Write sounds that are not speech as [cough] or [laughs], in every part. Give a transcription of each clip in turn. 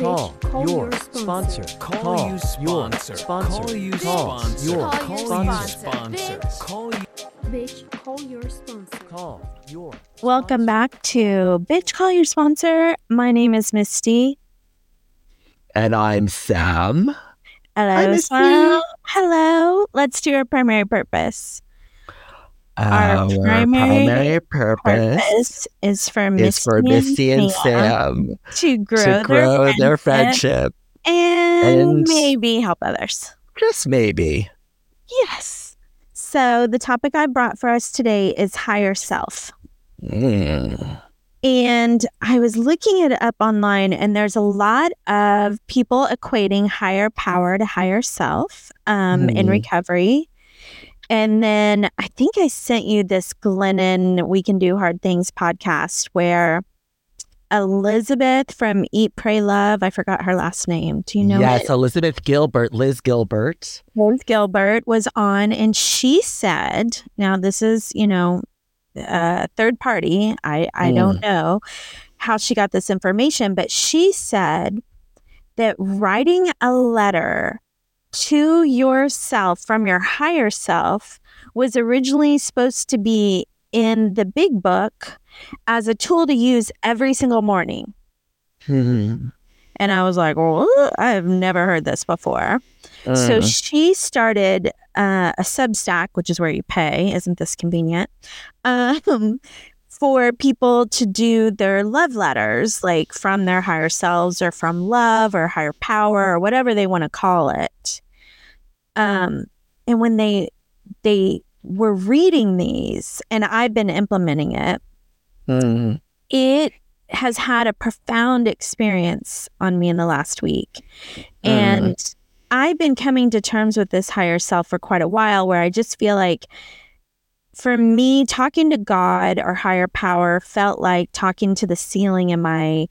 Call call your your sponsor. sponsor. Call, you your sponsor. sponsor. Call you Call sponsor. Call you sponsor. sponsor. Bitch. Call you. Bitch, call your sponsor. Call your Welcome back to Bitch Call Your Sponsor. My name is Misty. And I'm Sam. Hello, Misty. Sam. Hello. Let's do our primary purpose. Our primary purpose, Purpose is for Misty, is for Misty and Sam to grow, to grow their, their friendship friendship. and, and- maybe help others. Just maybe. Yes. So the topic I brought for us today is higher self. Mm. And I was looking it up online, and there's a lot of people equating higher power to higher self um, in Mhm. recovery. And then I think I sent you this Glennon We Can Do Hard Things podcast where Elizabeth from Eat, Pray, Love, I forgot her last name. Do you know yes, it? Elizabeth Gilbert, Liz Gilbert. Liz Gilbert was on, and she said, now this is, you know, uh, third party. I, I don't know how she got this information, but she said that writing a letter to yourself from your higher self was originally supposed to be in the big book as a tool to use every single morning. Hmm. And I was like, well, I have never heard this before. So Mm. she started uh, a Substack, which is where you pay. Isn't this convenient? Um, for people to do their love letters, like from their higher selves or from love or higher power or whatever they want to call it. Um, and when they they were reading these, and I've been implementing it, Mm. it has had a profound experience on me in the last week. And I've been coming to terms with this higher self for quite a while where I just feel like for me, talking to God or higher power felt like talking to the ceiling in my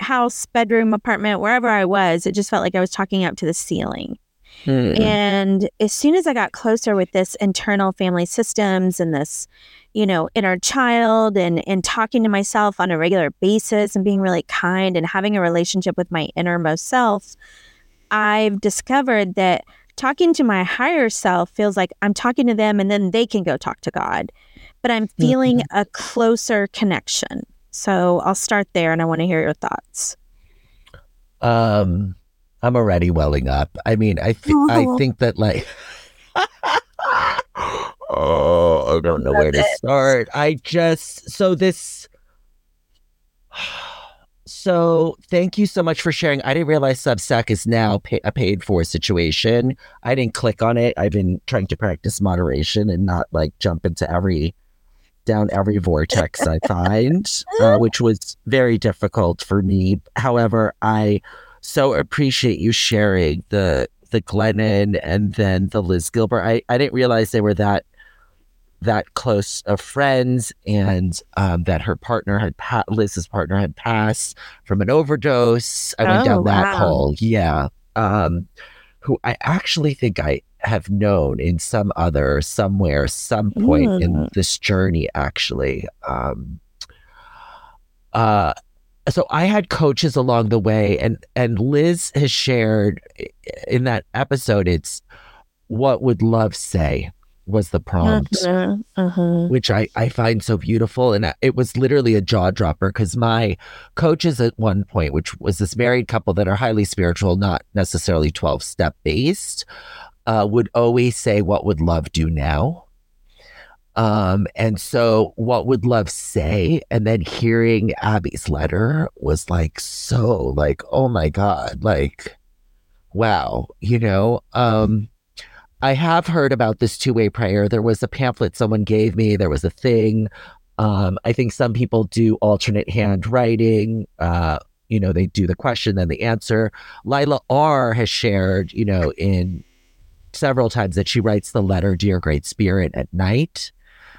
house, bedroom, apartment, wherever I was. It just felt like I was talking up to the ceiling. Mm. And as soon as I got closer with this internal family systems and this, you know, inner child and and talking to myself on a regular basis and being really kind and having a relationship with my innermost self, I've discovered that talking to my higher self feels like I'm talking to them and then they can go talk to God. But I'm feeling a closer connection. So I'll start there and I want to hear your thoughts. Um, I'm already welling up. I mean, I th- I Oh. think that like, [laughs] oh, I don't know where to start. I just so this. So thank you so much for sharing. I didn't realize Substack is now pay- a paid for situation. I didn't click on it. I've been trying to practice moderation and not like jump into every down every vortex I find, uh, which was very difficult for me. However, I so appreciate you sharing the the Glennon and then the Liz Gilbert. I, I didn't realize they were that that close of friends and um, that her partner had pa- Liz's partner had passed from an overdose. I went Oh, down that wow. hole. Yeah. Um, who I actually think I have known in some other somewhere, some point in Mm. this journey, actually. Um, uh, so I had coaches along the way, and and Liz has shared in that episode. It's what would love say was the prompt Mhm, mhm. which I, I find so beautiful. And it was literally a jaw dropper because my coaches at one point, which was this married couple that are highly spiritual, not necessarily 12 step based, uh, would always say, What would love do now? Um, and so what would love say? And then hearing Abby's letter was like so like, oh my God, like wow, you know. Um I have heard about this two-way prayer. There was a pamphlet someone gave me, there was a thing. Um, I think some people do alternate handwriting. Uh, you know, they do the question, then the answer. Lila R has shared, you know, in several times that she writes the letter, Dear Great Spirit, at night.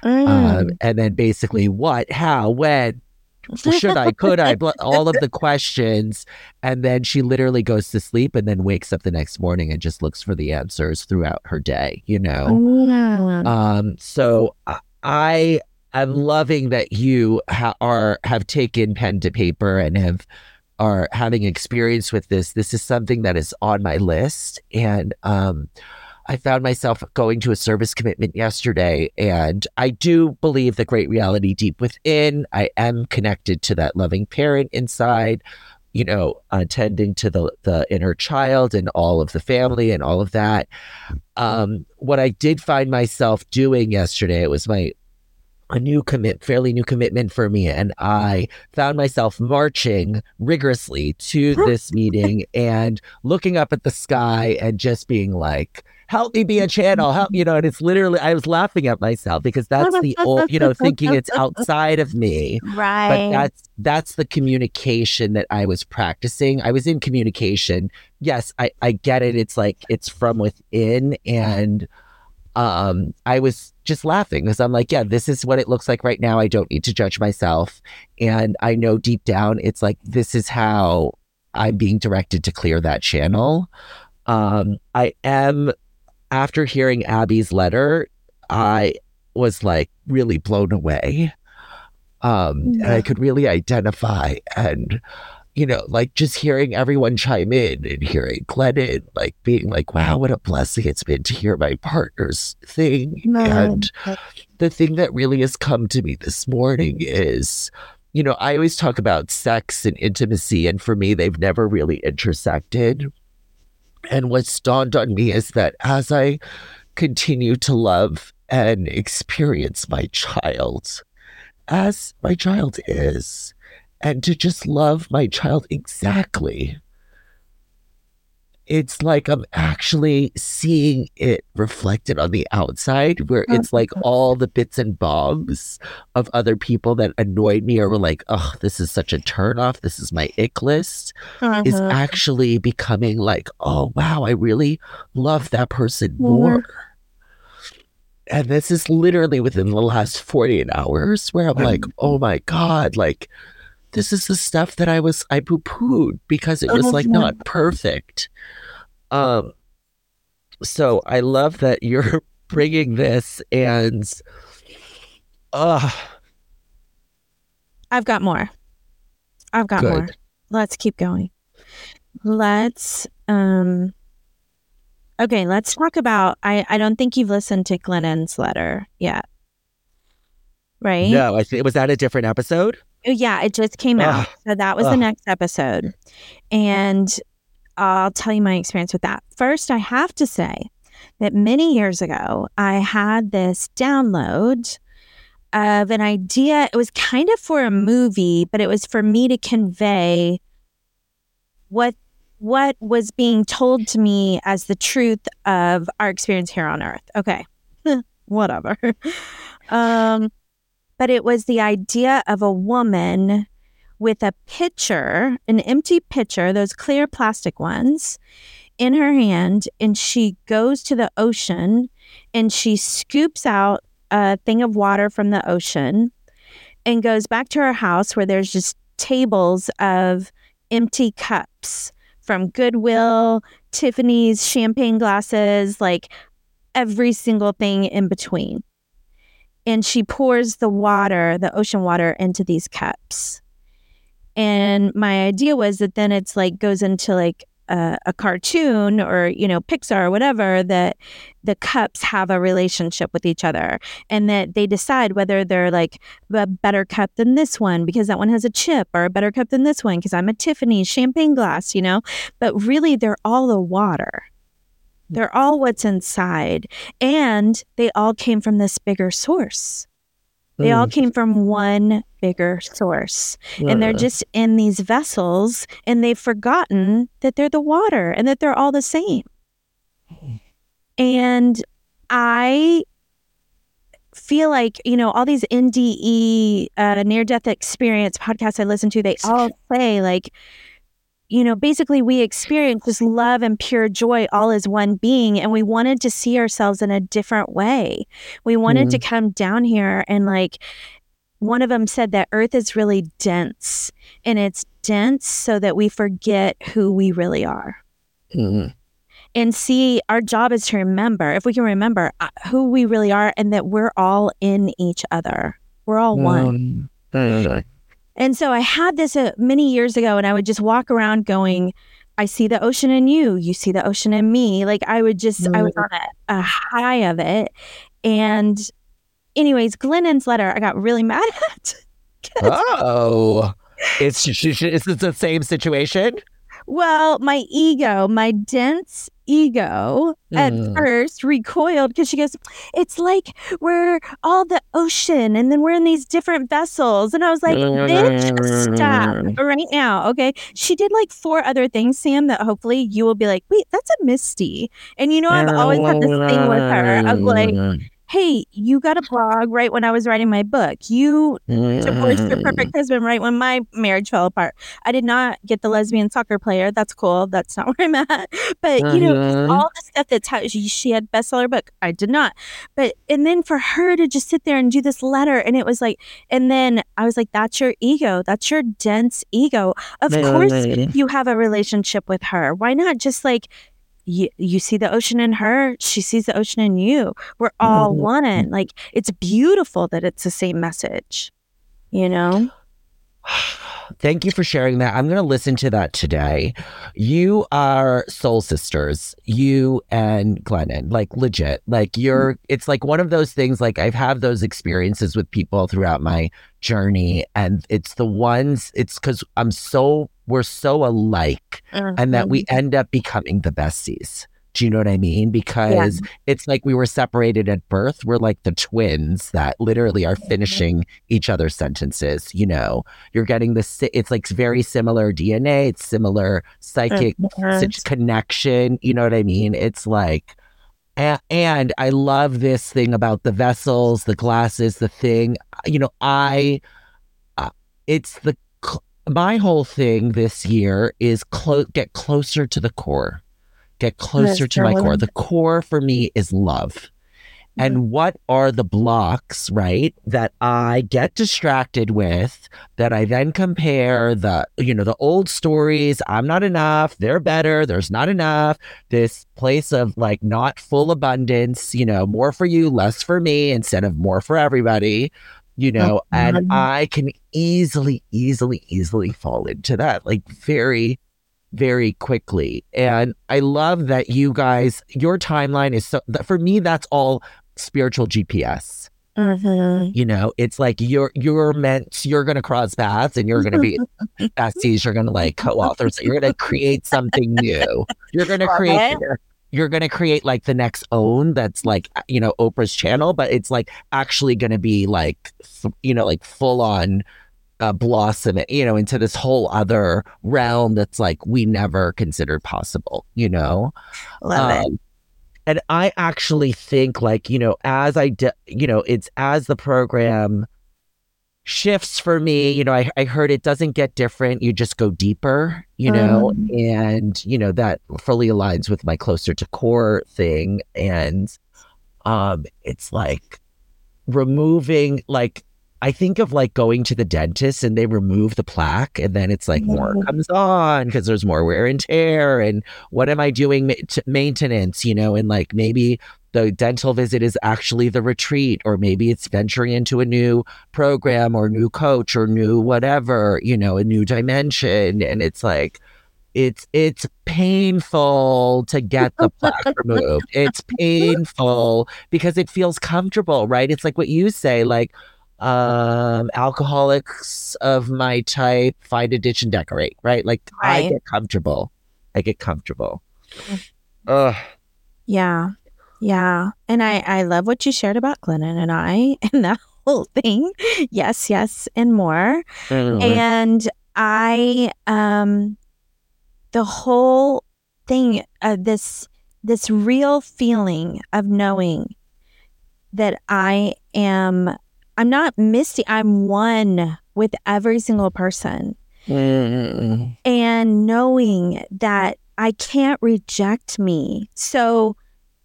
Mm. Um, and then basically what, how, when, should I, could I, [laughs] all of the questions. And then she literally goes to sleep and then wakes up the next morning and just looks for the answers throughout her day, you know? Um, so I- I am loving that you ha- are have taken pen to paper and have are having experience with this, this is something that is on my list. And um, I found myself going to a service commitment yesterday, and I do believe the great reality deep within. I am connected to that loving parent inside, you know, attending to the the inner child and all of the family and all of that. Um, what I did find myself doing yesterday, it was my a new commit, fairly new commitment for me. And I found myself marching rigorously to this meeting and looking up at the sky and just being like, help me be a channel, help, you know, and it's literally, I was laughing at myself because that's the old, you know, thinking it's outside of me. Right. But that's, that's the communication that I was practicing. I was in communication. Yes, I, I get it. It's like, it's from within and, um, I was just laughing because I'm like, yeah, this is what it looks like right now. I don't need to judge myself. And I know deep down, it's like, this is how I'm being directed to clear that channel. Um, I am, after hearing Abby's letter, I was like really blown away. Um, and I could really identify and you know, like just hearing everyone chime in and hearing Glennon, like being like, wow, what a blessing it's been to hear my partner's thing. And the thing that really has come to me this morning is, you know, I always talk about sex and intimacy, and for me, they've never really intersected. And what's dawned on me is that as I continue to love and experience my child, as my child is, and to just love my child exactly. It's like I'm actually seeing it reflected on the outside, where it's like all the bits and bobs of other people that annoyed me or were like, oh, this is such a turnoff. This is my ick list. Is Mhm. actually becoming like, oh, wow, I really love that person more. And this is literally within the last 48 hours where I'm like, oh my God, like, this is the stuff that I was I poo pooed because it was like not perfect. Um, so I love that you're [laughs] bringing this and, uh, I've got more. I've got more. Let's keep going. Let's um Okay, let's talk about I I don't think you've listened to Glennon's letter yet. Right? No, I think was that a different episode? Oh, Yeah, it just came out. So that was the next episode. And I'll tell you my experience with that. First, I have to say that many years ago, I had this download of an idea. It was kind of for a movie, but it was for me to convey what what was being told to me as the truth of our experience here on earth. Okay. [laughs] Whatever. [laughs] um but it was the idea of a woman with a pitcher, an empty pitcher, those clear plastic ones, in her hand, and she goes to the ocean and she scoops out a thing of water from the ocean and goes back to her house where there's just tables of empty cups from Goodwill, Tiffany's, champagne glasses, like every single thing in between and she pours the water, the ocean water, into these cups. And my idea was that then it's like goes into like a, a cartoon or you know Pixar or whatever that the cups have a relationship with each other and that they decide whether they're like a better cup than this one because that one has a chip or a better cup than this one because I'm a Tiffany's champagne glass, you know. But really, they're all the water. They're all what's inside. And they all came from this bigger source. They all came from one bigger source. And they're Uh, just in these vessels and they've forgotten that they're the water and that they're all the same. And I feel like, you know, all these NDE, uh, near death experience podcasts I listen to, they all say, like, you know, basically we experience this love and pure joy all as one being. And we wanted to see ourselves in a different way. We wanted to come down here and like, one of them said that earth is really dense and it's dense so that we forget who we really are. Mm, and see our job is to remember if we can remember uh, who we really are and that we're all in each other. We're all one. Um, uh, And so I had this uh, many years ago, and I would just walk around going, I see the ocean in you. You see the ocean in me. Like I would just, I was on a, a high of it. And, anyways, Glennon's letter, I got really [laughs] mad at. Oh, it's sh- sh- the same situation? Well, my ego, my dense ego at Mm. first recoiled because she goes, It's like we're all the ocean and then we're in these different vessels. And I was like, Bitch, stop [laughs] right now. Okay. She did like four other things, Sam, that hopefully you will be like, Wait, that's a Misty. And you know, I've always had this thing with her of like, Hey, you got a blog right when I was writing my book. You divorced your perfect husband right when my marriage fell apart. I did not get the lesbian soccer player. That's cool. That's not [laughs] where I'm at. But you know, Mhm. all the stuff that's how she, she had bestseller book. I did not. But and then for her to just sit there and do this letter, and it was like, and then I was like, that's your ego. That's your dense ego. Of course, you have a relationship with her. Why not just like you, you see the ocean in her, she sees the ocean in you. We're all Mhm. one. Like it's beautiful that it's the same message. You know? [sighs] Thank you for sharing that. I'm going to listen to that today. You are soul sisters, you and Glennon, like legit. Like you're, it's like one of those things, like I've had those experiences with people throughout my journey. And it's the ones, it's because I'm so, we're so alike and that we end up becoming the besties. Do you know what I mean? Because it's like we were separated at birth. We're like the twins that literally are finishing each other's sentences. You know, you're getting the, it's like very similar DNA, it's similar psychic Mhm. such connection. You know what I mean? It's like, and, and I love this thing about the vessels, the glasses, the thing. You know, I, uh, it's the, my whole thing this year is clo- get closer to the core, get closer to my core. The core for me is love. And mm-hmm. what are the blocks, right, that I get distracted with that I then compare the, you know, the old stories, I'm not enough, they're better, there's not enough, this place of like not full abundance, you know, more for you, less for me, instead of more for everybody, you know, and Mhm. I can easily, easily, easily fall into that, like very, very quickly. And I love that you guys, your timeline is so, that for me, that's all spiritual GPS. Mhm. You know, it's like you're you're meant you're gonna cross paths and you're gonna be [laughs] besties, you're gonna like co-authors, you're gonna create something new. You're gonna create. You're gonna create like the next OWN that's like you know Oprah's channel, but it's like actually gonna be like you know like full on uh, blossom you know into this whole other realm that's like we never considered possible. You know, Love it. um, and I actually think, like, you know, as I, de- you know, it's as the program shifts for me, you know, I, I heard it doesn't get different. You just go deeper, you know, and, you know, that fully aligns with my closer to core thing. And um, it's like removing, like, I think of like going to the dentist and they remove the plaque and then it's like more Mhm. comes on because there's more wear and tear and what am I doing ma- maintenance, you know, and like maybe the dental visit is actually the retreat or maybe it's venturing into a new program or new coach or new whatever, you know, a new dimension and it's like it's it's painful to get the plaque removed. It's [laughs] painful because it feels comfortable, right? It's like what you say like um alcoholics of my type find a ditch and decorate right like i get comfortable i get comfortable Ugh. Yeah. Yeah. And I, I love what you shared about Glennon and I [laughs] and that whole thing. Yes, yes, and more. And I um the whole thing of this this real feeling of knowing that I am I'm not misty, I'm one with every single person Mm. and knowing that I can't reject me. So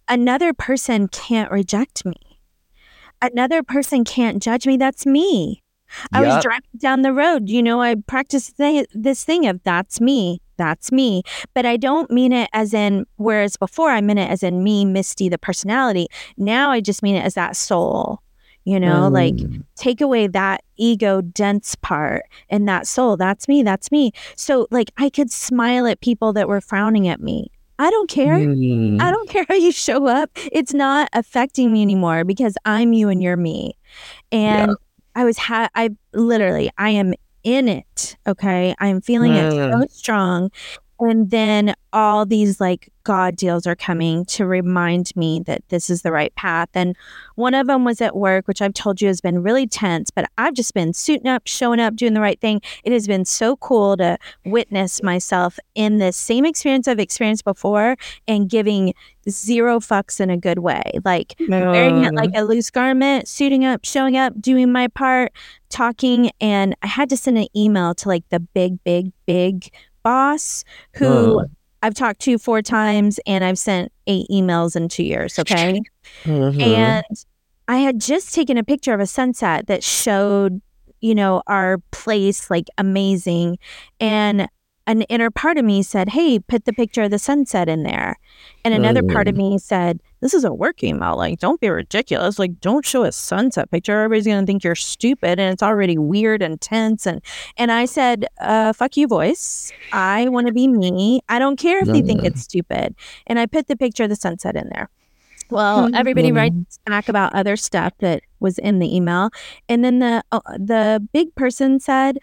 another person can't reject me. Another person can't judge me. That's me. I was Yup. driving down the road. You know, I practiced th- this thing of that's me. That's me. But I don't mean it as in, whereas before I meant it as in me, Misty, the personality. Now I just mean it as that soul. You know, like Mm. take away that ego dense part and that soul. That's me. That's me. So, like, I could smile at people that were frowning at me. I don't care. Mm. I don't [laughs] care how you show up. It's not affecting me anymore because I'm you and you're me. And I was ha I literally I am in it. Okay. I'm feeling it so Mm. strong. And then all these like God deals are coming to remind me that this is the right path. And one of them was at work, which I've told you has been really tense, but I've just been suiting up, showing up, doing the right thing. It has been so cool to witness myself in this same experience I've experienced before and giving zero fucks in a good way. Like wearing it like a loose garment, suiting up, showing up, doing my part, talking. And I had to send an email to like the big, big, big boss who Uh. I've talked to four times and I've sent eight emails in two years. Okay. Mhm. And I had just taken a picture of a sunset that showed, you know, our place like amazing. And an inner part of me said, Hey, put the picture of the sunset in there. And another part of me said, This is a work email. Like, don't be ridiculous. Like, don't show a sunset picture. Everybody's gonna think you're stupid and it's already weird and tense. And and I said, uh, fuck you, voice. I wanna be me. I don't care if they think Mm. it's stupid. And I put the picture of the sunset in there. Well, everybody Mhm. writes back about other stuff that was in the email, and then the uh, the big person said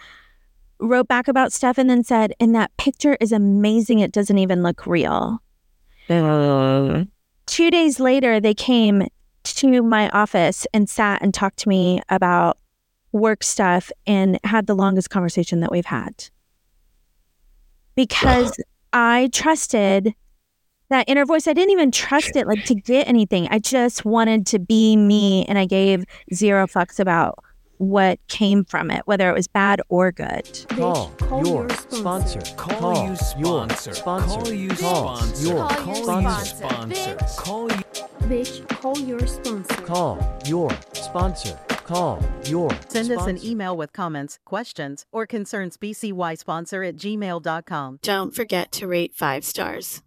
wrote back about stuff and then said, "And that picture is amazing. It doesn't even look real." Uh, Two days later, they came to my office and sat and talked to me about work stuff and had the longest conversation that we've had because I trusted that inner voice. I didn't even trust it like to get anything. I just wanted to be me and I gave zero fucks about what came from it, whether it was bad or good. Bitch, Call, your your sponsor. Call, Call your sponsor. sponsor. Call you Call sponsor. your Call you sponsor. sponsor. Bitch. Call you. Bitch, call your sponsor. Call your sponsor. Call your Send us an email with comments, questions, or concerns bcysponsor at gmail.com. Don't forget to rate five stars.